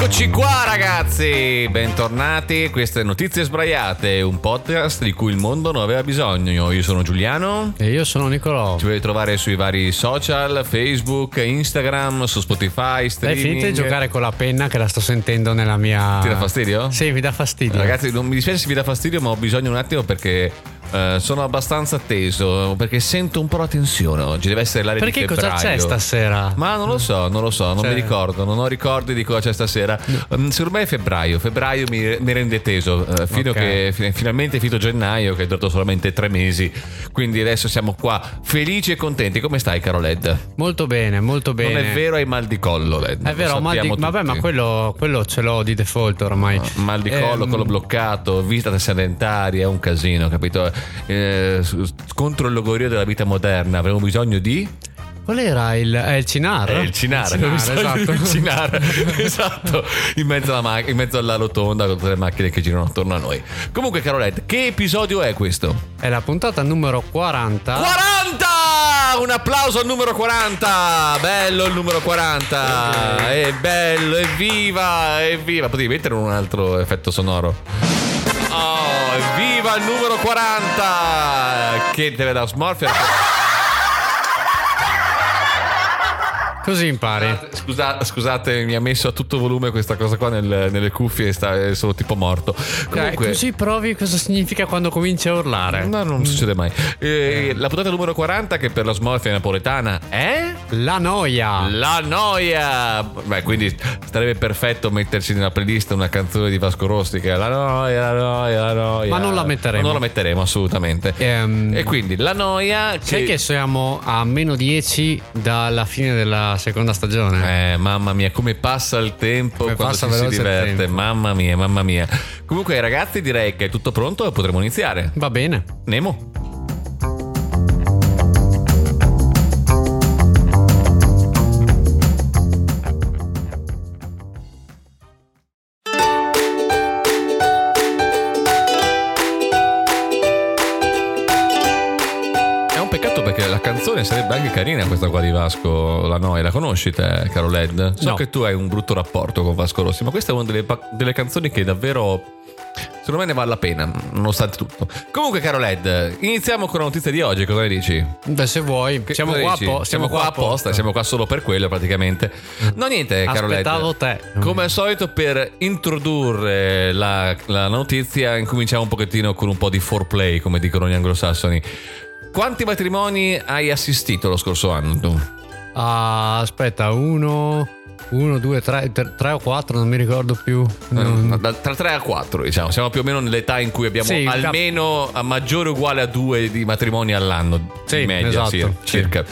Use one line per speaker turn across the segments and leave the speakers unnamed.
Eccoci qua ragazzi, bentornati, queste notizie sbraiate, un podcast di cui il mondo non aveva bisogno. Io sono Giuliano,
E io sono Nicolò.
ci potete trovare sui vari social, Facebook, Instagram, su Spotify,
Dai,
streaming.
finite di giocare con la penna che la sto sentendo nella mia...
Ti dà fastidio?
Sì, mi dà fastidio.
Ragazzi, non mi dispiace se vi dà fastidio, ma ho bisogno un attimo perché eh, sono abbastanza teso, perché sento un po' la tensione oggi, deve essere l'aria
Perché
di
cosa
febbraio.
c'è stasera?
Ma non lo so, non lo so, non
Cioè-
mi ricordo, non ho ricordi di cosa c'è stasera. Mm, Secondo me è febbraio, febbraio mi, mi rende teso, eh, fino
Ok.
che fi- finalmente è finito gennaio, che è durato solamente tre mesi. Quindi adesso siamo qua felici e contenti. Come stai, caro Led?
Molto bene, molto bene.
Non è vero, hai mal di collo, Led.
È vero, mal di... vabbè, ma quello, quello ce l'ho di default ormai.
Mal di collo,
Ehm,
collo bloccato, vita sedentaria, è un casino, capito? Eh, contro il logorio della vita moderna avremo bisogno di...
Qual era il... È il Cinar?
È il Cinara,
Il Cinar, esatto.
del Cinara, esatto, in mezzo, alla ma- in mezzo alla rotonda con tutte le macchine che girano attorno a noi. Comunque, Carolette, che episodio è questo?
È la puntata numero 40.
40! Un applauso al numero 40! Bello il numero 40! È bello, evviva, evviva! Potevi mettere un altro effetto sonoro? Oh, evviva il numero 40! Che deve da smorfia.
Così impari.
Scusa- scusate, mi ha messo a tutto volume questa cosa qua nel- nelle cuffie e sono tipo morto. Comunque,
così provi cosa significa quando cominci a urlare.
No, non succede mai. Eh, la puntata numero 40 che per la smorfia napoletana è...
La noia.
La noia! Beh, quindi sarebbe perfetto metterci nella playlist una canzone di Vasco Rossi che è La noia, la noia, la noia.
Ma non la metteremo.
Ma non la metteremo assolutamente.
Ehm,
E quindi la noia...
Sai che siamo a meno 10 dalla fine della seconda stagione?
Eh, mamma mia, come passa il tempo
Come
quando
passa
ci si diverte. Mamma mia, mamma mia. Comunque, ragazzi, direi che è tutto pronto e potremo iniziare.
Va bene.
Nemo. La canzone sarebbe anche carina questa qua di Vasco La Noia. La conosci te, caro Led? So
No.
che tu hai un brutto rapporto con Vasco Rossi, ma questa è una delle, delle canzoni che davvero secondo me ne vale la pena, nonostante tutto. Comunque, caro Led, iniziamo con la notizia di oggi, cosa ne dici?
Beh, se vuoi.
Che
Siamo qua, appo-
siamo qua apposta, siamo qua solo per quello praticamente. No, niente, caro Led.
Aspettavo te.
Come al solito, per introdurre la, la notizia, incominciamo un pochettino con un po' di foreplay, come dicono gli anglosassoni. Quanti matrimoni hai assistito lo scorso anno tu?
Ah, aspetta, uno, uno, due, tre, tre, tre o quattro, non mi ricordo più. Non-
Da- Tra 3 a 4, diciamo. Siamo più o meno nell'età in cui abbiamo
Sì, cap-
almeno a maggiore o uguale a due di matrimoni all'anno.
Sì,
in media,
esatto,
sì,
sì.
circa.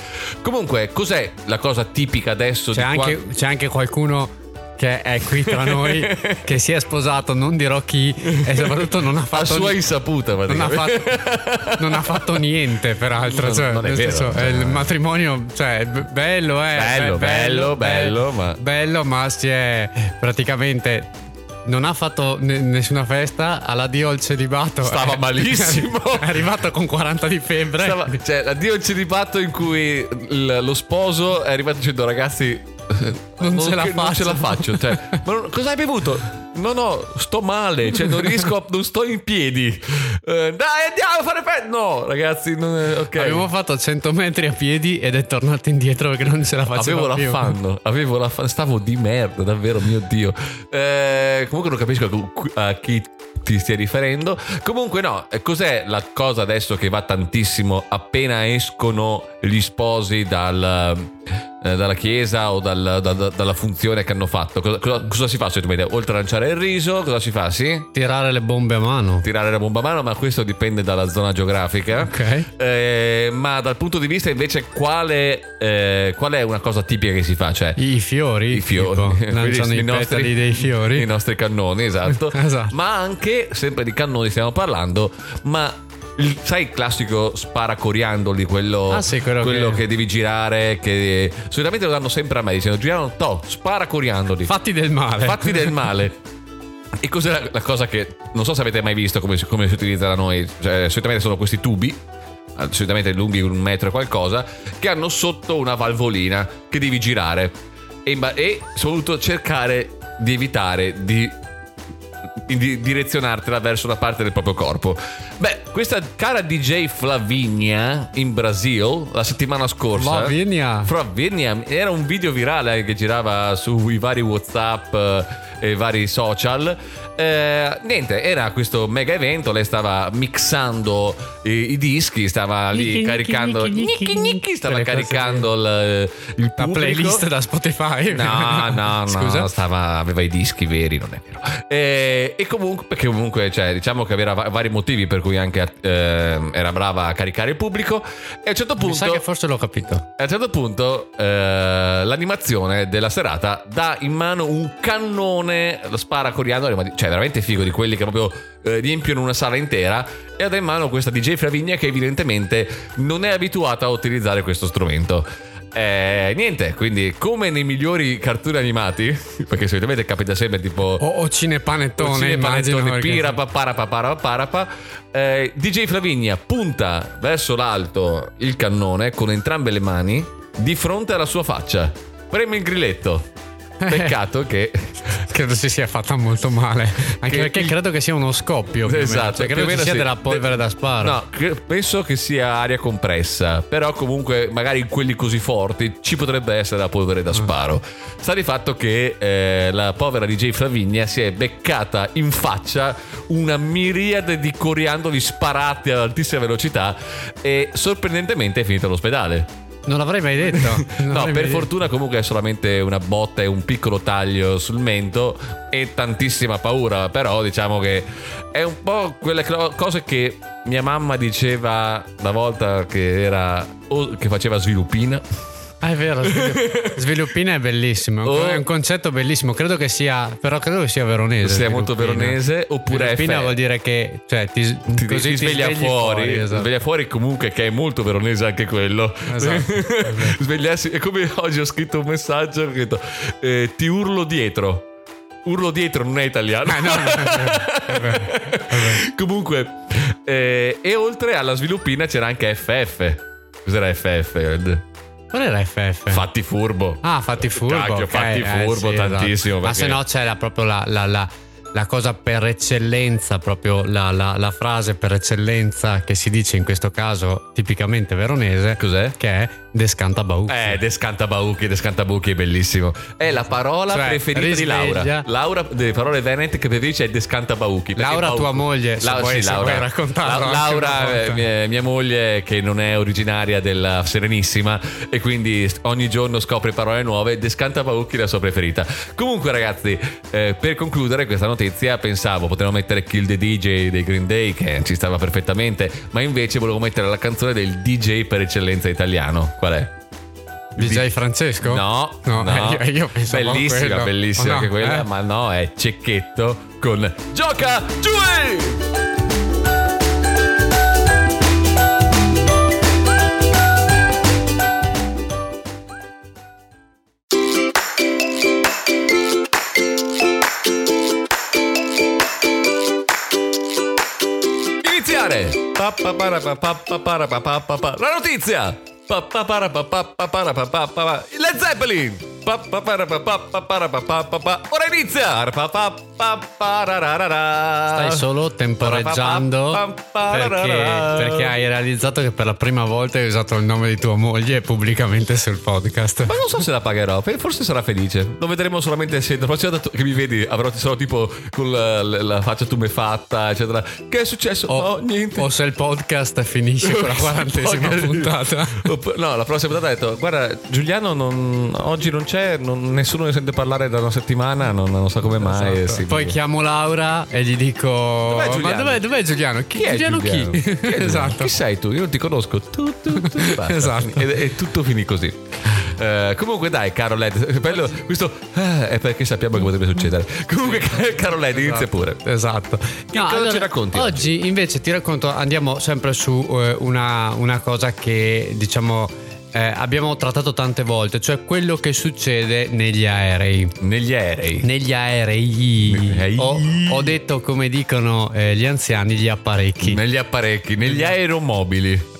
Comunque, cos'è la cosa tipica adesso
C'è,
di qua-
anche, c'è anche qualcuno che è qui tra noi che si è sposato, non dirò chi, e soprattutto non ha
a
fatto.
sua
ni-
insaputa,
non ha, fatto, non ha fatto niente, peraltro.
No,
cioè,
non è vero,
senso,
cioè-
il matrimonio, cioè, bello, eh.
Bello,
be-
bello, bello, ma-
bello, ma si è praticamente. Non ha fatto ne- nessuna festa, all'addio al celibato.
Stava
È-
malissimo.
È arrivato con 40 di febbre.
Stava- cioè, addio il celibato in cui il- lo sposo è arrivato dicendo ragazzi
Non ce la
che- non ce la
faccio."
cioè, ma non- cosa hai bevuto? no no sto male cioè non riesco a- non sto in piedi Eh, dai andiamo a fare festa no ragazzi non è- ok
Abbiamo fatto 100 metri a piedi ed è tornato indietro perché non ce la faceva
Avevo
più.
l'affanno, avevo l'affanno, stavo di merda, davvero, mio Dio. Eh, comunque non capisco a chi ti stia riferendo. Comunque no, eh, cos'è la cosa adesso che va tantissimo appena escono gli sposi dal, eh, dalla chiesa o dal- da- da- dalla funzione che hanno fatto. Cosa, cosa- cosa si fa solitamente? Oltre a lanciare il riso, cosa si fa? Sì?
Tirare le bombe a mano.
Tirare la bomba a mano, ma questo dipende dalla zona geografica.
Ok.
Eh, ma dal punto di vista invece quale, eh, qual è una cosa tipica che si fa? Cioè,
I fiori.
i fiori
tipo, lanciano i, petali dei fiori.
i nostri cannoni esatto.
Esatto.
ma anche sempre di cannoni stiamo parlando ma il- sai il classico sparacoriandoli quello,
Ah, sì, quello
quello che...
che-
devi girare che solitamente lo danno sempre a me dicendo girano to sparacoriandoli
Fatti del male.
fatti del male e cos'è la, la cosa che non so se avete mai visto come, si- come si utilizza da noi cioè, solitamente sono questi tubi eh, solitamente lunghi un metro e qualcosa che hanno sotto una valvolina che devi girare e, e soprattutto cercare di evitare di di direzionartela verso una parte del proprio corpo. Beh, questa cara DJ Flavinia in Brasile la settimana scorsa.
Flavinia.
Flavinia era un video virale che girava sui vari WhatsApp eh, e vari social. Eh, niente, era questo mega evento. Lei stava mixando i, i dischi, stava lì
Nicchi,
caricando.
nicchi, nicchi,
Nicchi, stava caricando il, il
La playlist da Spotify.
No, no, no,
Scusa.
stava, aveva i dischi veri, non è vero. E, e comunque, perché comunque, cioè, diciamo che aveva va- vari motivi per cui anche ehm, era brava a caricare il pubblico. E a un certo
Mi
punto,
sa che forse l'ho capito.
a un certo punto, eh, l'animazione della serata dà in mano un cannone, lo spara di- cioè veramente figo di quelli che proprio eh, riempiono una sala intera. E ha in mano questa DJ Fravigna che evidentemente non è abituata a utilizzare questo strumento. Eh, niente, quindi come nei migliori cartoni animati, perché solitamente capita sempre tipo
O, o cinepanettone,
Cine,
immagino.
panettone,
perché-
pirapa, parapa, parapa, parapa. Eh, DJ Flavigna punta verso l'alto il cannone con entrambe le mani di fronte alla sua faccia. Preme il grilletto. Peccato che
Credo si sia fatta molto male. Anche
Che
perché
il-
credo che sia uno scoppio. più meno.
Esatto,
Cioè, credo ci sia
sì.
della polvere da sparo.
No, cre- penso che sia aria compressa, però comunque magari in quelli così forti ci potrebbe essere la polvere da sparo. Sta di fatto che eh, la povera DJ Flavigna si è beccata in faccia una miriade di coriandoli sparati ad altissima velocità e sorprendentemente è finita all'ospedale.
Non l'avrei mai detto.
No, per
mai
fortuna comunque è solamente una botta e un piccolo taglio sul mento e tantissima paura, però diciamo che è un po' quelle cose che mia mamma diceva la volta che era che faceva sviluppina.
Detto. Ah, è vero. svilu- Sviluppina è bellissimo.
Oh.
È un concetto bellissimo. Credo che sia. Però credo che sia veronese.
Sia molto veronese, oppure
Sviluppina
F-
vuol dire che. Cioè, ti,
ti,
così
ti sveglia
svegli
fuori,
esatto.
sveglia fuori comunque che è molto veronese anche quello.
Esatto, vero.
Svegliarsi, è come oggi ho scritto un messaggio, ho scritto, eh, ti urlo dietro. Urlo dietro non è italiano.
Ah, no, no, è vero.
Comunque, eh, e oltre alla sviluppina c'era anche FF. Cos'era FF?
Qual era FF?
Fatti furbo.
Ah, fatti furbo.
Cacchio,
ok,
fatti
eh,
furbo
sì, esatto.
tantissimo,
Ma
perché-
se no c'era proprio la, la- la- la cosa per eccellenza, proprio la, la- la frase per eccellenza che si dice in questo caso tipicamente veronese.
Cos'è?
Che è Descantabaù.
Eh, Descantababuchi, Descantabuchi è bellissimo. È la parola
Cioè,
preferita di Laura.
risveglia.
Laura, delle parole venete che preferisce è Descantabauchi.
Laura,
Bauchi-
tua moglie,
La-
vuoi-
sì, Laura.
vuoi raccontarlo
La- Laura, mia, mia moglie, che non è originaria della Serenissima, e quindi ogni giorno scopre parole nuove. Descantabauchi è la sua preferita. Comunque, ragazzi, eh, per concludere questa notizia, pensavo potevo mettere Kill the DJ dei Green Day, che ci stava perfettamente, ma invece volevo mettere la canzone del DJ per eccellenza italiano. Qual è?
DJ Francesco?
No,
no,
no.
eh, io, io
bellissima, bellissima
Ma no,
anche quella,
eh?
ma no, è Cecchetto con Gioca Giù! Iniziare! La notizia! Led Zeppelin! Ora inizia!
Stai solo temporeggiando perché, perché hai realizzato che per la prima volta hai usato il nome di tua moglie pubblicamente sul podcast.
Ma non so se la pagherò, forse sarà felice. Lo vedremo solamente se la prossima volta che mi vedi avrò solo tipo con la, la- faccia tumefatta, eccetera. Che è successo?
O,
no, niente.
o se il podcast finisce con la quarantesima puntata.
No, la prossima puntata ha detto: Guarda, Giuliano non- oggi non c'è, non- nessuno ne sente parlare da una settimana, non, non so come mai.
Esatto.
sì,
Poi chiamo Laura e gli dico:
Dov'è
Ma
Giuliano?"
dov'è, dov'è Giuliano? Chi,
Chi è
Giuliano,
Giuliano?
chi?
Chi è Giuliano?
esatto.
Chi sei tu? Io non ti conosco. Tu, tu, tu.
Esatto.
E, e tutto finì così. Eh, comunque, dai, caro Led, bello, questo eh, è perché sappiamo che potrebbe succedere. Comunque, caro Led, inizia pure.
Esatto.
cosa ci racconti
Oggi invece ti racconto, andiamo sempre su eh, una, una cosa che diciamo eh, abbiamo trattato tante volte, cioè quello che succede negli aerei.
Negli aerei.
Negli aerei. Ho, ho detto come dicono eh, gli anziani gli apparecchi.
Negli apparecchi, negli aeromobili.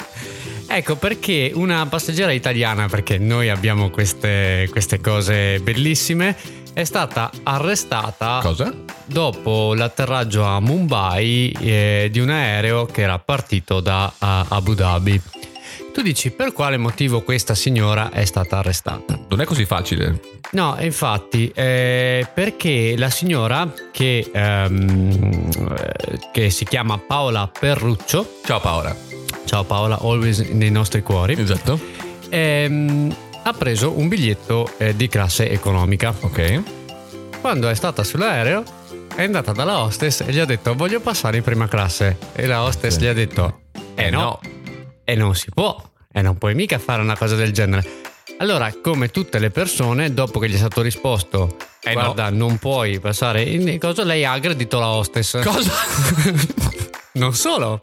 Ecco perché una passeggera italiana, perché noi abbiamo queste, queste cose bellissime, è stata arrestata
Cosa?
dopo l'atterraggio a Mumbai eh, di un aereo che era partito da a- Abu Dhabi. Tu dici per quale motivo questa signora è stata arrestata?
Non è così facile.
No, infatti, eh, perché la signora che, ehm, eh, che si chiama Paola Perruccio,
Ciao Paola.
ciao Paola, always nei nostri cuori,
Esatto.
ehm, ha preso un biglietto eh, di classe economica.
Ok.
Quando è stata sull'aereo è andata dalla hostess e gli ha detto voglio passare in prima classe e la hostess gli ha detto eh no, e non si può e non puoi mica fare una cosa del genere. Allora, come tutte le persone, dopo che gli è stato risposto
Eh
guarda, non puoi passare in cosa, lei ha aggredito la hostess.
Cosa?
non solo,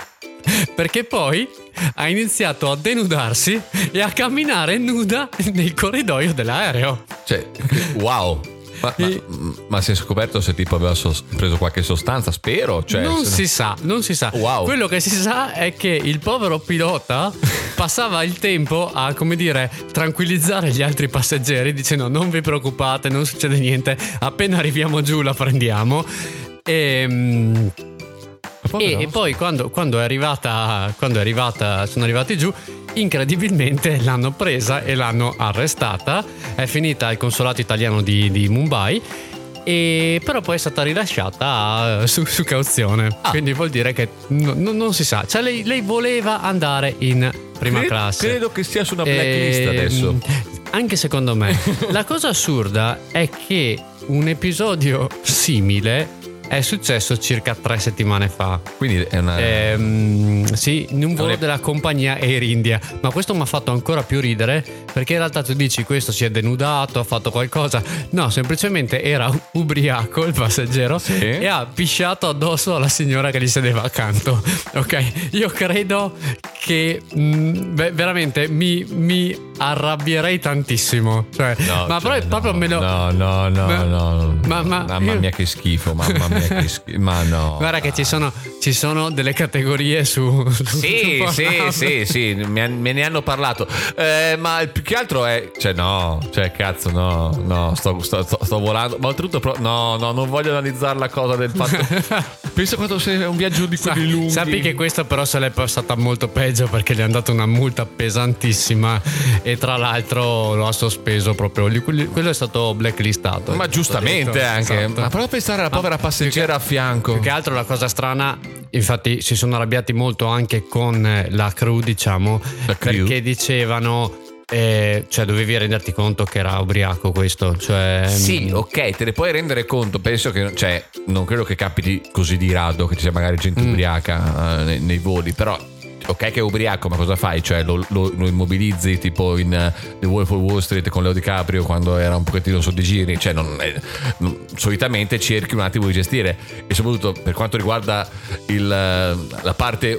perché poi ha iniziato a denudarsi e a camminare nuda nel corridoio dell'aereo.
Cioè, wow. Ma, ma, ma si è scoperto se tipo aveva sos- preso qualche sostanza? Spero. Cioè,
non si sa, non si sa.
Wow.
Quello che si sa è che il povero pilota passava il tempo a, come dire, tranquillizzare gli altri passeggeri dicendo non vi preoccupate, non succede niente, appena arriviamo giù la prendiamo. E, mm, e, e poi quando, quando è arrivata, quando è arrivata, sono arrivati giù, incredibilmente l'hanno presa e l'hanno arrestata. È finita al consolato italiano di, di Mumbai. E però poi è stata rilasciata eh, su, su cauzione.
Ah.
Quindi vuol dire che no- no- non si sa. Cioè, lei, lei voleva andare in prima
Cre-
classe.
Credo che sia su una blacklist
Ehm,
adesso.
Anche secondo me. La cosa assurda è che un episodio simile è successo circa tre settimane fa.
Quindi è una.
Ehm, sì, in un volo
è-
della compagnia Air India. Ma questo mi ha fatto ancora più ridere perché in realtà tu dici questo si è denudato, ha fatto qualcosa. No, semplicemente era ubriaco il passeggero
Sì.
e ha pisciato addosso alla signora che gli sedeva accanto. Ok, io credo che mh, beh, veramente mi, mi arrabbierei tantissimo. Cioè,
No,
ma
cioè,
proprio, proprio
no,
me lo.
No, no, no,
Ma-
no.
ma- ma-
mamma
io-
mia, che schifo. Mamma mia. Ma no.
Guarda che ci sono, ci sono delle categorie su.
Sì,
su
sì, sì, sì, me, ne hanno parlato. Eh, ma il più che altro è. Cioè, no, cioè, cazzo, no, no, sto, sto- sto- sto volando. Ma oltretutto, pro- no, no, non voglio analizzare la cosa del fatto. Pensa quando sei un viaggio di quelli lunghi.
Sappi che questo però se l'è passata molto peggio perché gli è andata una multa pesantissima e tra l'altro lo ha sospeso proprio. Quello è stato blacklistato.
Ma giustamente
Detto.
anche.
Esatto.
Ma prova a pensare alla povera
Ma
passeggera a fianco.
Più che altro la cosa strana, infatti si sono arrabbiati molto anche con eh, la crew, diciamo,
La crew?
perché dicevano... eh, cioè dovevi renderti conto che era ubriaco questo cioè
Sì,
mm,
ok, te ne puoi rendere conto. Penso che, cioè, non credo che capiti così di rado che ci sia magari gente
Mm.
ubriaca eh, nei, nei voli, però. Ok che è ubriaco, ma cosa fai? Cioè lo, lo- lo immobilizzi tipo in eh, The Wolf of Wall Street con Leo DiCaprio quando era un pochettino su di giri. Cioè non è- non- solitamente cerchi un attimo di gestire e soprattutto per quanto riguarda il, eh, la parte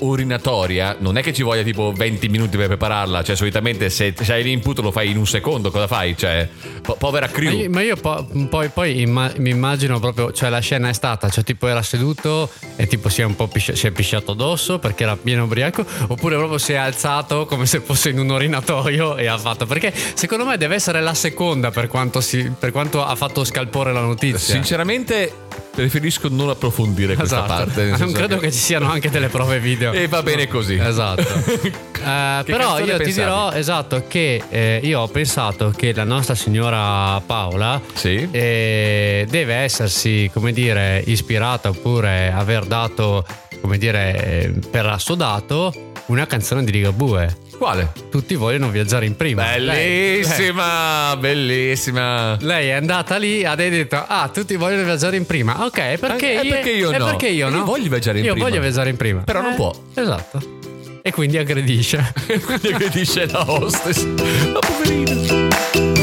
urinatoria non è che ci voglia tipo 20 minuti per prepararla. Cioè solitamente se, se hai l'input lo fai in un secondo, cosa fai? Cioè po- povera
Ma
crew.
io, ma io po- poi, poi imma- mi immagino proprio, cioè la scena è stata, cioè tipo era seduto e tipo si è un po' pisci- si è pisciato addosso perché era pieno immagino ubriaco, oppure proprio si è alzato come se fosse in un orinatoio e ha fatto. Perché secondo me deve essere la seconda per quanto, si- per quanto ha fatto scalpore la notizia.
Sinceramente, preferisco non approfondire questa
Esatto.
parte.
non credo che... ci siano anche delle prove video.
E va bene così.
Esatto.
Che
però io ti dirò esatto che eh, io ho pensato che la nostra signora Paola
Sì.
eh, deve essersi, come dire, ispirata oppure aver dato, come dire, per assodato una canzone di Ligabue.
Quale?
Tutti vogliono viaggiare in prima. Lei-
Bellissima, bellissima.
Lei è andata lì, ha detto: Ah, tutti vogliono viaggiare in prima. Ok, perché,
Eh, perché io no?
perché io
Io
no?
voglio viaggiare in
io
prima.
voglio viaggiare in prima.
Però non
Eh,
può.
Esatto. E quindi aggredisce.
Quindi che dice la hostess. La poverina.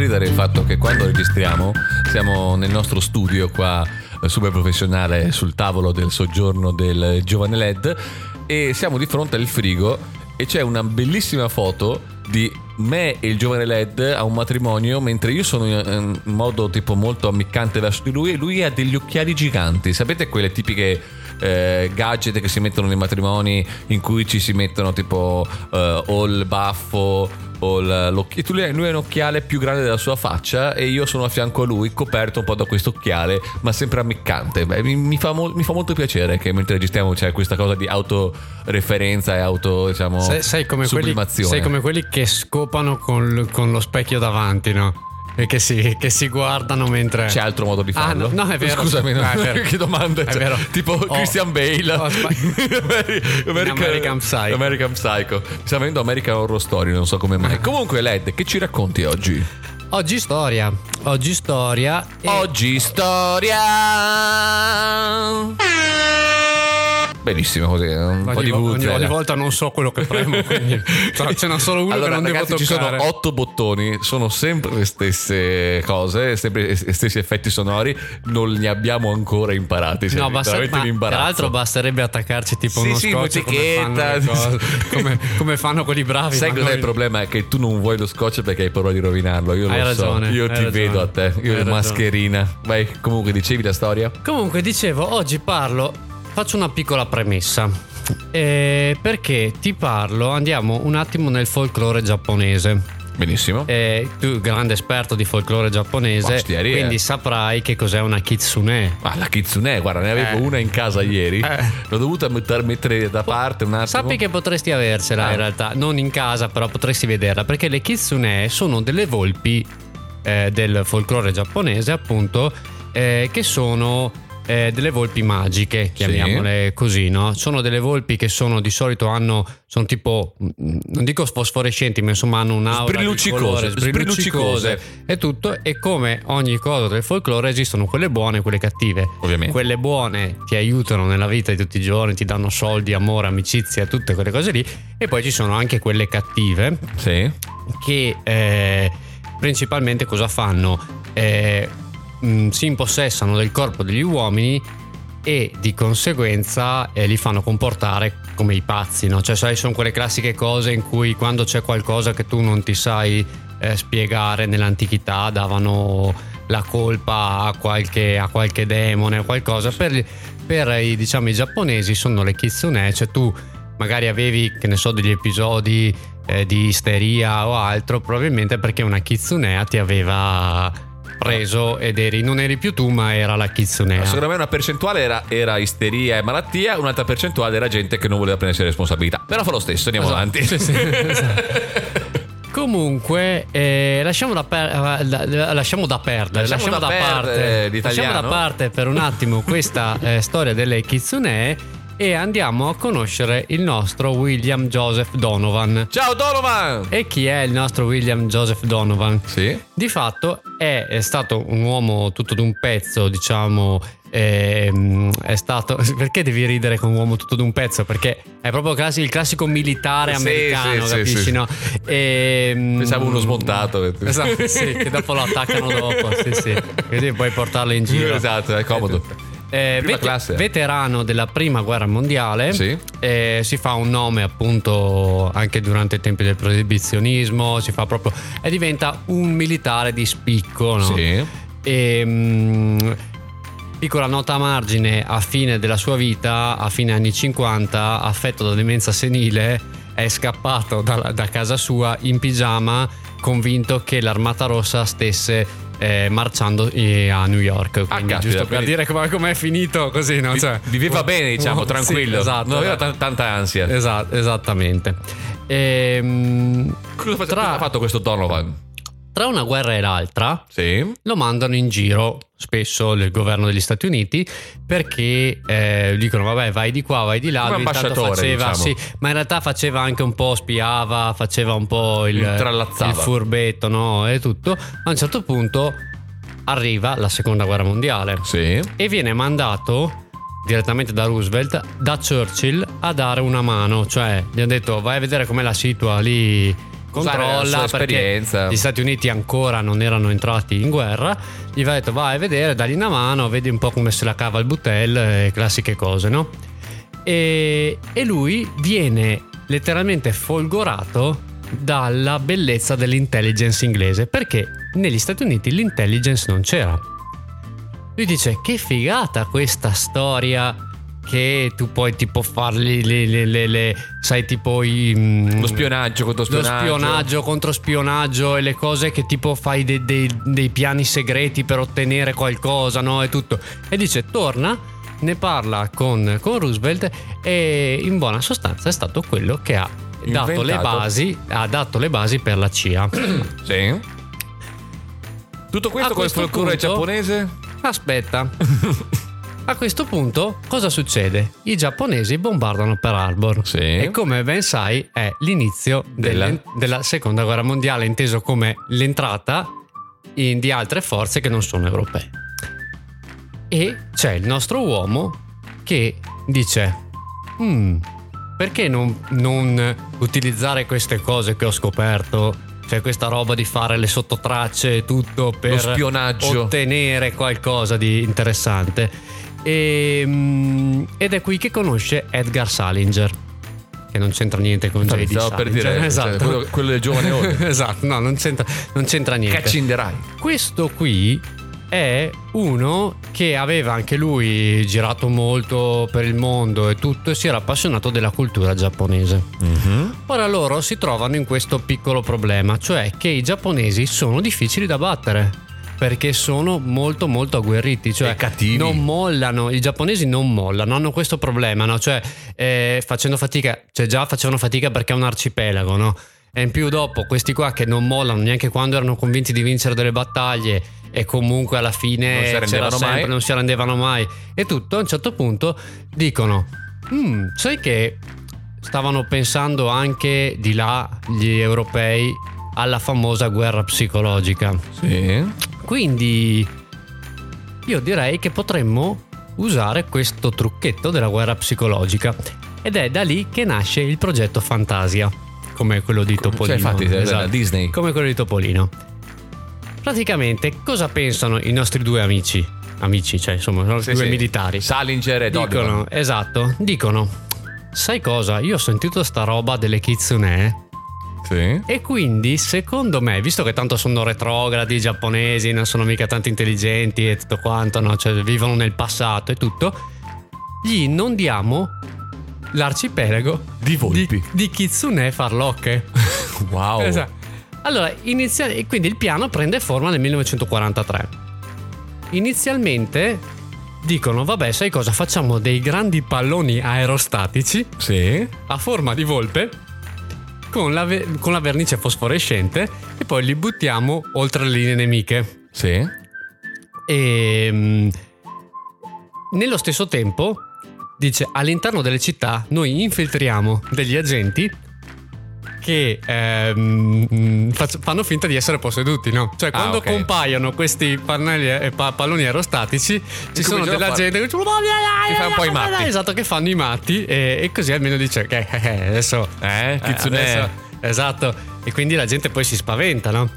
Ridere il fatto che quando registriamo siamo nel nostro studio qua eh, super professionale sul tavolo del soggiorno del giovane LED e siamo di fronte al frigo e c'è una bellissima foto di me e il giovane LED a un matrimonio mentre io sono in modo tipo molto ammiccante verso di lui e lui ha degli occhiali giganti. Sapete quelle tipiche eh, gadget che si mettono nei matrimoni in cui ci si mettono tipo eh, o baffo o l- l'occhi- tu- lui, lui ha un occhiale più grande della sua faccia e io sono a fianco a lui coperto un po' da questo occhiale ma sempre ammiccante Beh, mi, mi fa mo- mi fa molto piacere che mentre registriamo c'è questa cosa di autoreferenza e auto diciamo
Sei, sei come quelli,
sublimazione
sei come quelli che scopano con, con lo specchio davanti, no? Che si, che si guardano mentre.
c'è altro modo di
Ah,
farlo?
no, no, è vero.
Scusami, no,
Ah, vero.
che domanda?
È
Cioè,
vero.
Tipo
Oh.
Christian Bale.
Oh, sba-
Ameri-
American Psycho.
American Psycho. Sta venendo American Horror Story, non so come mai. Comunque, Led, che ci racconti oggi?
Oggi storia. Oggi storia. e-
Oggi storia. Benissimo così, un po'
Ogni,
di
vo- ogni- ogni volta non so quello che premo, quindi cioè, ce n'è solo uno
Allora,
che non
ragazzi,
devo
ci sono
toccare.
otto bottoni, sono sempre le stesse cose, sempre gli stessi effetti sonori, non li abbiamo ancora imparati. cioè,
No, basta, ma, tra l'altro basterebbe attaccarci tipo
Sì,
uno
sì,
scotch come fanno, cose, come, come fanno quelli bravi.
Sai cos'è
noi-
il problema? È che tu non vuoi lo scotch perché hai paura di rovinarlo. Io
Hai
lo
ragione,
so. Io ti
ragione.
vedo a te. Io
Hai ragione.
mascherina. Vai, comunque dicevi la storia?
Comunque, dicevo, oggi parlo, faccio una piccola premessa. Eh, perché ti parlo, andiamo un attimo nel folklore giapponese.
Benissimo.
Eh, tu, grande esperto di folklore giapponese,
Ostieri,
quindi saprai che cos'è una kitsune.
Ah, la kitsune, guarda, ne avevo
Eh.
una in casa ieri.
Eh.
L'ho dovuta mettere, mettere da parte un attimo.
Sappi che potresti avercela
Ah.
in realtà, non in casa, però potresti vederla, perché le kitsune sono delle volpi eh, del folklore giapponese, appunto, eh, che sono eh, delle volpi magiche, chiamiamole così, no? Sono delle volpi che sono di solito hanno, sono tipo, mm, non dico fosforescenti, ma insomma hanno un'aura
Sbrilluccicose,
colore,
sbrilluccicose.
e tutto, e come ogni cosa del folklore esistono quelle buone e quelle cattive.
Ovviamente.
Quelle buone ti aiutano nella vita di tutti i giorni, ti danno soldi, amore, amicizia, tutte quelle cose lì. E poi ci sono anche quelle cattive
Sì.
che eh, principalmente cosa fanno? Eh, mh, si impossessano del corpo degli uomini e di conseguenza eh, li fanno comportare come i pazzi, no? Cioè, sai, sono quelle classiche cose in cui quando c'è qualcosa che tu non ti sai eh, spiegare nell'antichità davano la colpa a qualche, a qualche demone o qualcosa. Per, per i, diciamo, i giapponesi sono le kitsune, cioè tu magari avevi, che ne so, degli episodi eh, di isteria o altro, probabilmente perché una kitsunea ti aveva preso ed eri, non eri più tu, ma era la kitsunea.
Secondo me una percentuale era, era isteria e malattia, un'altra percentuale era gente che non voleva prendersi responsabilità. Però fa lo stesso, andiamo
Esatto,
avanti.
sì, sì, esatto. Comunque, eh, lasciamo, da per- eh, la- lasciamo da perdere,
Lasciamo
lasciamo,
da
da, parte,
l'italiano.
lasciamo da parte per un attimo questa eh, storia delle kitsunee e andiamo a conoscere il nostro William Joseph Donovan.
Ciao Donovan!
E chi è il nostro William Joseph Donovan?
Sì.
Di fatto è, è stato un uomo tutto d'un pezzo, diciamo. ehm, è stato. Perché devi ridere con un uomo tutto d'un pezzo? Perché è proprio il classico militare americano,
sì, sì,
capisci?
sì.
No? Ehm,
Pensavo uno smontato.
Esatto, sì, che dopo lo attaccano dopo. Sì, sì. Quindi puoi portarlo in giro.
Esatto, è comodo.
Eh,
classe.
veterano della prima guerra mondiale,
Sì.
eh, si fa un nome appunto anche durante i tempi del proibizionismo, si fa proprio e diventa un militare di spicco. No?
Sì.
E, mm, piccola nota a margine, a fine della sua vita, a fine anni 50, affetto da demenza senile, è scappato da, da casa sua in pigiama, convinto che l'armata rossa stesse eh, marciando eh, a New York. Quindi,
caspita,
giusto per dire come, com'è finito così, no? Cioè,
Viveva bene, diciamo,
Sì,
tranquillo.
esatto.
Non aveva t- tanta ansia.
Esatto, esattamente. Ehm,
Cosa fa-
tra-
cosa ha fatto questo Donovan?
Tra una guerra e l'altra,
Sì.
lo mandano in giro spesso il governo degli Stati Uniti perché eh, dicono vabbè vai di qua vai di là
Come ambasciatore,
faceva,
diciamo.
sì, ma in realtà faceva anche un po' spiava faceva un po' il,
Intrallazzava.
il furbetto no? e tutto a un certo punto arriva la seconda guerra mondiale
Sì.
e viene mandato direttamente da Roosevelt da Churchill a dare una mano cioè gli ha detto vai a vedere com'è la situa lì controlla perché gli Stati Uniti ancora non erano entrati in guerra. Gli va detto vai a vedere dagli una mano vedi un po' come se la cava il butel e classiche cose no? E, e lui viene letteralmente folgorato dalla bellezza dell'intelligence inglese perché negli Stati Uniti l'intelligence non c'era. Lui dice che figata questa storia che tu puoi tipo farli le, le- le- le- sai tipo i mm,
Lo spionaggio contro
lo
spionaggio.
spionaggio contro spionaggio e le cose che tipo fai dei, dei- dei piani segreti per ottenere qualcosa no e tutto e dice torna ne parla con, con Roosevelt e in buona sostanza è stato quello che ha dato le basi ha dato le basi per la CIA
Sì. Tutto questo con il folklore giapponese?
Aspetta. A questo punto cosa succede? I giapponesi bombardano Pearl Harbor
Sì.
e come ben sai è l'inizio
Della-
delle- della seconda guerra mondiale inteso come l'entrata in- di altre forze che non sono europee. E c'è il nostro uomo che dice "Hmm, perché non, non utilizzare queste cose che ho scoperto? Cioè questa roba di fare le sottotracce e tutto per ottenere qualcosa di interessante. E, mm, ed è qui che conosce Edgar Salinger, che non c'entra niente con J.D.
Stavo per dire, cioè,
esatto.
quello, quello del giovane
esatto, no, non c'entra, non c'entra niente.
Caccinderai.
Questo qui è uno che aveva anche lui girato molto per il mondo e tutto e si era appassionato della cultura giapponese. Ora loro si trovano in questo piccolo problema, cioè che i giapponesi sono difficili da battere. Perché sono molto molto agguerriti, cioè non mollano, i giapponesi non mollano, hanno questo problema, no? Cioè eh, facendo fatica, cioè già facevano fatica perché è un arcipelago, no? E in più dopo questi qua che non mollano neanche quando erano convinti di vincere delle battaglie e comunque alla fine
Non si
c'era sempre,
mai.
non si arrendevano mai e tutto, a un certo punto dicono, "Mm, sai che stavano pensando anche di là gli europei alla famosa guerra psicologica.
Sì.
Quindi io direi che potremmo usare questo trucchetto della guerra psicologica ed è da lì che nasce il progetto Fantasia, come quello di Topolino.
Cioè, infatti, della Disney.
Come quello di Topolino. Praticamente cosa pensano i nostri due amici? Amici, cioè insomma, sono
Sì,
due
sì.
militari.
Salinger e Donovan.
Dicono, esatto, dicono, sai cosa? Io ho sentito sta roba delle kitsune
Sì.
e quindi, secondo me, visto che tanto sono retrogradi i giapponesi, non sono mica tanto intelligenti e tutto quanto, no? cioè vivono nel passato e tutto, gli inondiamo l'arcipelago
Di volpi.
di, di kitsune farlocche.
Wow.
Esatto. Allora, inizia- quindi il piano prende forma nel 1943. Inizialmente dicono, vabbè, sai cosa? Facciamo dei grandi palloni aerostatici
Sì.
a forma di volpe con la, ve- con la vernice fosforescente e poi li buttiamo oltre le linee nemiche.
Sì.
E mm, nello stesso tempo dice all'interno delle città noi infiltriamo degli agenti che ehm, mm, fanno finta di essere posseduti, no? Cioè,
Ah,
quando
ok.
compaiono questi pannelli, eh, pa- palloni aerostatici, ci sono della gente che
fa un po' i matti.
Esatto, che fanno i matti e, e così almeno dice che eh, eh, adesso
Eh,
eh,
Kitsune.
adesso- esatto. E quindi la gente poi si spaventa, no?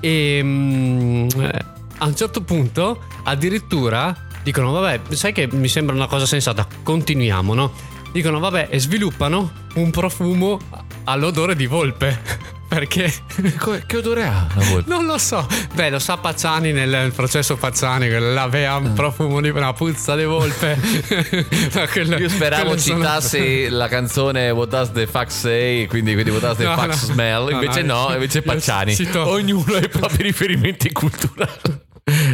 E mm, eh, a un certo punto, addirittura dicono, vabbè, sai che mi sembra una cosa sensata, continuiamo, no? Dicono, vabbè, e sviluppano un profumo all'odore di volpe. Perché?
Che odore ha la volpe?
Non lo so. Beh, lo sa Pacciani nel processo Pacciani, che l'aveva un profumo di una puzza di volpe. Quello-
Io speravo
quello sono-
citassi la canzone What Does the Fuck Say, quindi, quindi What Does the
No,
Fuck
no.
Smell,
No,
invece
no,
no, invece Pacciani.
cito-
Ognuno ha i propri riferimenti culturali.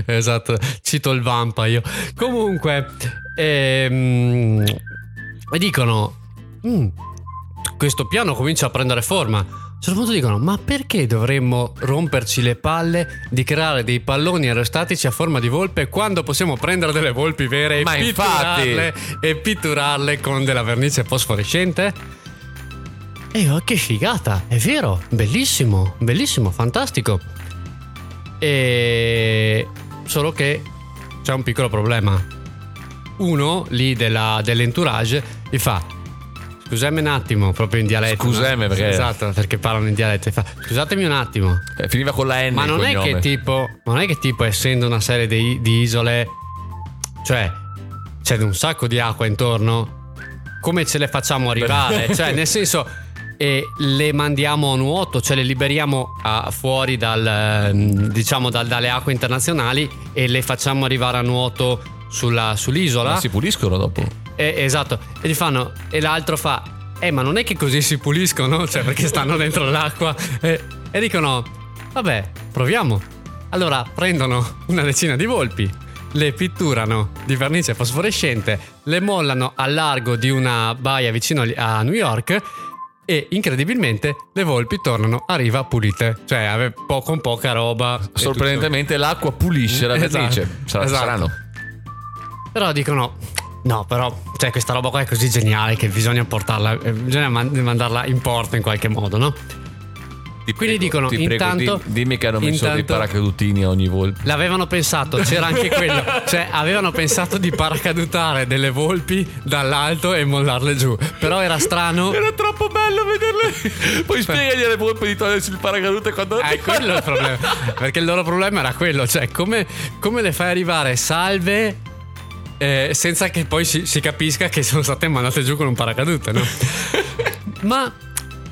Esatto, cito il vampa io. Comunque, ehm, dicono, "Mm, questo piano comincia a prendere forma. A un certo punto dicono, ma perché dovremmo romperci le palle di creare dei palloni aerostatici a forma di volpe quando possiamo prendere delle volpi vere e pitturarle, e pitturarle con della vernice fosforescente? E io, che figata, è vero, bellissimo, bellissimo, fantastico. E solo che c'è un piccolo problema. Uno lì della, dell'entourage gli fa: Scusami un attimo, proprio in dialetto.
Scusami, perché-
Esatto, perché parlano in dialetto. Fa: Scusatemi un attimo.
Eh, finiva con la N.
Ma non è che tipo. Non è che tipo, essendo una serie di, di isole. Cioè, c'è un sacco di acqua intorno. Come ce le facciamo arrivare? cioè, nel senso. E le mandiamo a nuoto, cioè le liberiamo a- fuori dal, ehm, diciamo dal- dalle acque internazionali e le facciamo arrivare a nuoto sulla- sull'isola.
Ma si puliscono dopo.
Eh, esatto, e gli fanno, e l'altro fa, eh ma non è che così si puliscono, cioè perché stanno dentro l'acqua, e, e dicono, vabbè, proviamo. Allora prendono una decina di volpi, le pitturano di vernice fosforescente, le mollano al largo di una baia vicino a New York e incredibilmente le volpi tornano a riva pulite, cioè po- con poca roba. tutto.
Sorprendentemente l'acqua pulisce la
Esatto,
vernice. Sarà-
esatto.
Saranno.
Però dicono: No, però, cioè, questa roba qua è così geniale che bisogna portarla, eh, bisogna man- mandarla in porto in qualche modo, no?
Ti
Quindi dicono,
ti prego,
intanto-
di- dimmi che hanno messo dei
intanto-
paracadutini a ogni volpe.
L'avevano pensato, c'era anche quello. Cioè, avevano pensato di paracadutare delle volpi dall'alto e mollarle giù. Però era strano.
Era troppo bello vederle. Poi spiegagli alle volpe di togliersi il paracadute quando.
Eh, quello è il problema. Perché il loro problema era quello, cioè come, come le fai arrivare salve eh, senza che poi si, si capisca che sono state mandate giù con un paracadute, no? Ma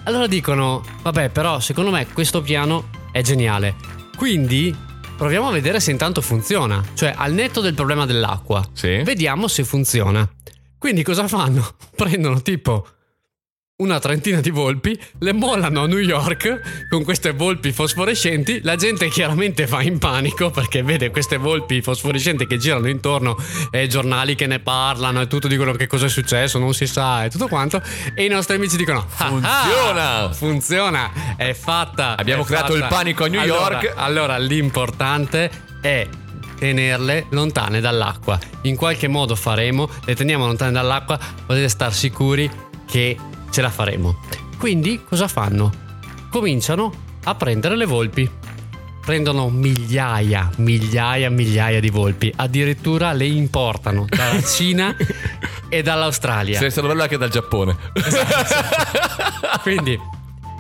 allora dicono, vabbè, però secondo me questo piano è geniale. Quindi proviamo a vedere se intanto funziona. Cioè, al netto del problema dell'acqua,
Sì.
vediamo se funziona. Quindi cosa fanno? Prendono tipo una trentina di volpi, le mollano a New York con queste volpi fosforescenti. La gente chiaramente va in panico perché vede queste volpi fosforescenti che girano intorno e giornali che ne parlano e tutto dicono che cosa è successo, non si sa e tutto quanto. E i nostri amici dicono: "Ah,
Funziona!"
ah, funziona, è fatta.
Abbiamo
è
creato
fatta."
il panico a New
Allora-
York.
Allora, l'importante è tenerle lontane dall'acqua. In qualche modo faremo, le teniamo lontane dall'acqua, potete star sicuri che ce la faremo. Quindi cosa fanno? Cominciano a prendere le volpi. Prendono migliaia, migliaia, migliaia di volpi, addirittura le importano dalla Cina e dall'Australia.
Se stato bello anche dal Giappone.
Quindi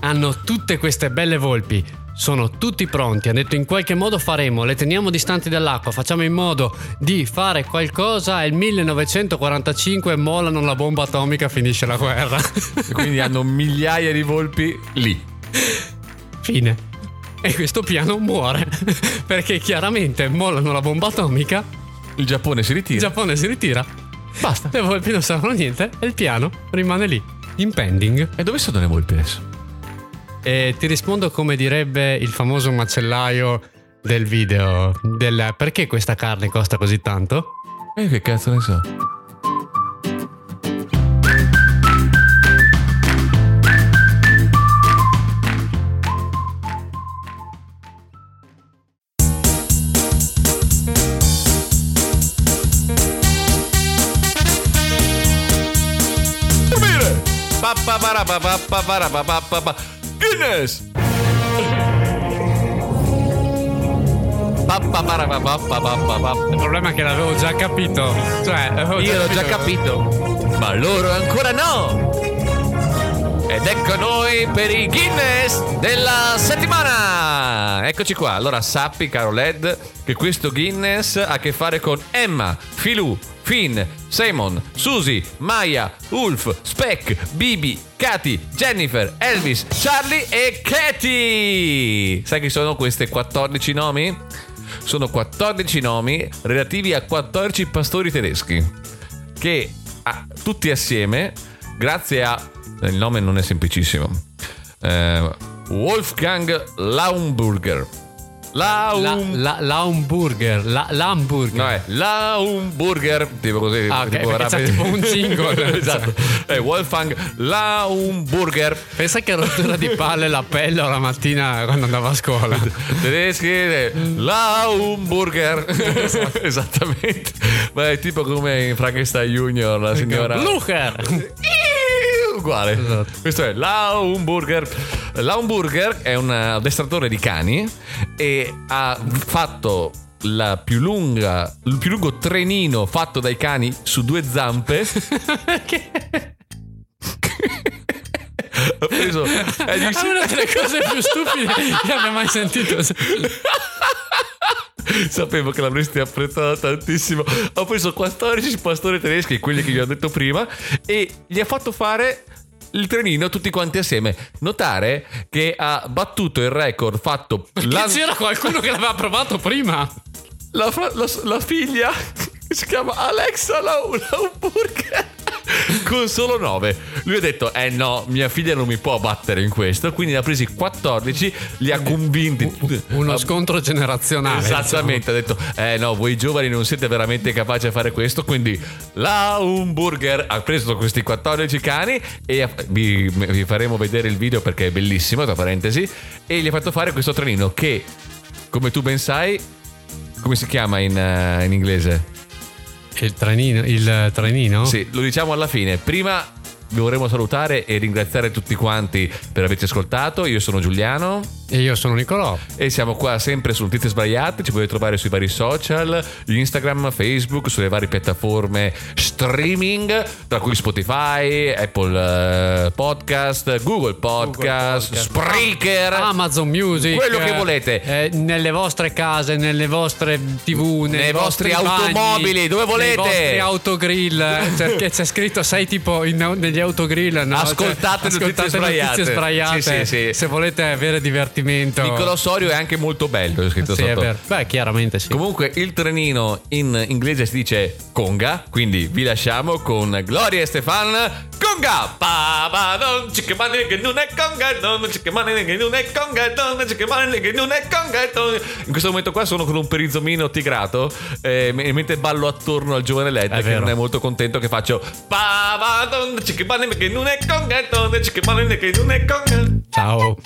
hanno tutte queste belle volpi. Sono tutti pronti. Hanno detto in qualche modo faremo, le teniamo distanti dall'acqua, facciamo in modo di fare qualcosa. È il 1945 mollano la bomba atomica, finisce la guerra.
E Quindi hanno migliaia di volpi lì.
Fine. E questo piano muore. Perché chiaramente mollano la bomba atomica,
Il Giappone si
il
ritira.
Giappone si ritira. Basta. Le volpi non servono a niente e il piano rimane lì. In pending.
E dove sono le volpi adesso?
E ti rispondo come direbbe il famoso macellaio del video. Del perché questa carne costa così tanto?
E Eh, che cazzo ne so. Bene. Pa pa para pa pa pa para pa pa pa.
Il problema è che l'avevo già capito. Cioè,
Io l'ho già capito, ma loro ancora no. Ed ecco noi per i Guinness della settimana. Eccoci qua. Allora sappi, caro Led, che questo Guinness ha a che fare con Emma, Filù, Finn, Simon, Susie, Maya, Ulf, Speck, Bibi, Katy, Jennifer, Elvis, Charlie e Katy. Sai chi sono queste 14 nomi? Sono 14 nomi relativi a 14 pastori tedeschi che ah, tutti assieme, grazie a... il nome non è semplicissimo. Eh, Wolfgang Laumburger.
La,
Laum...
la, l'hamburger, la, l'hamburger.
No, è Laumburger, tipo così.
Ah, ok,
tipo
c'è tipo un jingle.
esatto. È Wolfgang Laumburger.
Pensa che rottura di palle la pelle la mattina quando andavo a scuola.
Tedeschi, eh, Laumburger. Esattamente. Ma è tipo come in Frankenstein Junior, la signora.
Lucher!
uguale.
Esatto.
Questo è l'Haumburger. L'Haumburger è un addestratore di cani e ha fatto la più lunga, il più lungo trenino fatto dai cani su due zampe. Ho preso. gli-
È una delle cose più stupide che abbia mai sentito.
Sapevo che l'avresti apprezzata tantissimo. Ho preso 14 pastori tedeschi, quelli che vi ho detto prima, e gli ha fatto fare il trenino tutti quanti assieme. Notare che ha battuto il record fatto l'an-
c'era qualcuno che l'aveva provato prima.
la, la- la figlia si chiama Alexa Lau- Lauburger con solo 9 lui ha detto eh no mia figlia non mi può battere in questo quindi ne ha presi 14 li ha convinti
Uno scontro generazionale.
Esattamente, ha detto: Eh no, voi giovani non siete veramente capaci a fare questo. Quindi la Hamburger ha preso questi 14 cani e vi, vi faremo vedere il video perché è bellissimo, tra parentesi. E gli ha fatto fare questo trenino che, come tu ben sai, come si chiama in, eh, in inglese?
Il trenino? Il trenino?
Sì, lo diciamo alla fine. Prima vi vorremmo salutare e ringraziare tutti quanti per averci ascoltato. Io sono Giuliano.
E io sono Nicolò.
E siamo qua sempre su Notizie Sbagliate, ci potete trovare sui vari social, Instagram, Facebook, sulle varie piattaforme streaming, tra cui Spotify, Apple eh, Podcast, Google Podcast,
Podcast.
Spreaker.
Amazon Music.
Quello che volete.
eh, nelle vostre case, nelle vostre tv, nei,
Nei vostri
bagni,
automobili, dove volete.
Nei vostri autogrill. Perché c'è scritto, sei tipo in- negli autogrill. No?
Ascoltate
Cioè,
notizie sbagliate.
notizie sbagliate.
Sì, sì, sì.
Se volete avere divertimento.
Nicolò Sorio è anche molto bello, scritto
Sì, è
sotto.
vero. Beh, chiaramente sì.
Comunque il trenino in inglese si dice conga, quindi vi lasciamo con Gloria e Stefan. Conga! Pa, pa, don, cicche, mani, che non è conga, don, cicche, mani, che non è conga, don, cicche, mani, che non è conga. In questo momento qua sono con un perizomino tigrato eh, me- mentre ballo attorno al giovane Led che non è molto contento che faccio pa, pa, don, cicche, mani, che non è conga, don, cicche, mani, che non è conga.
Ciao.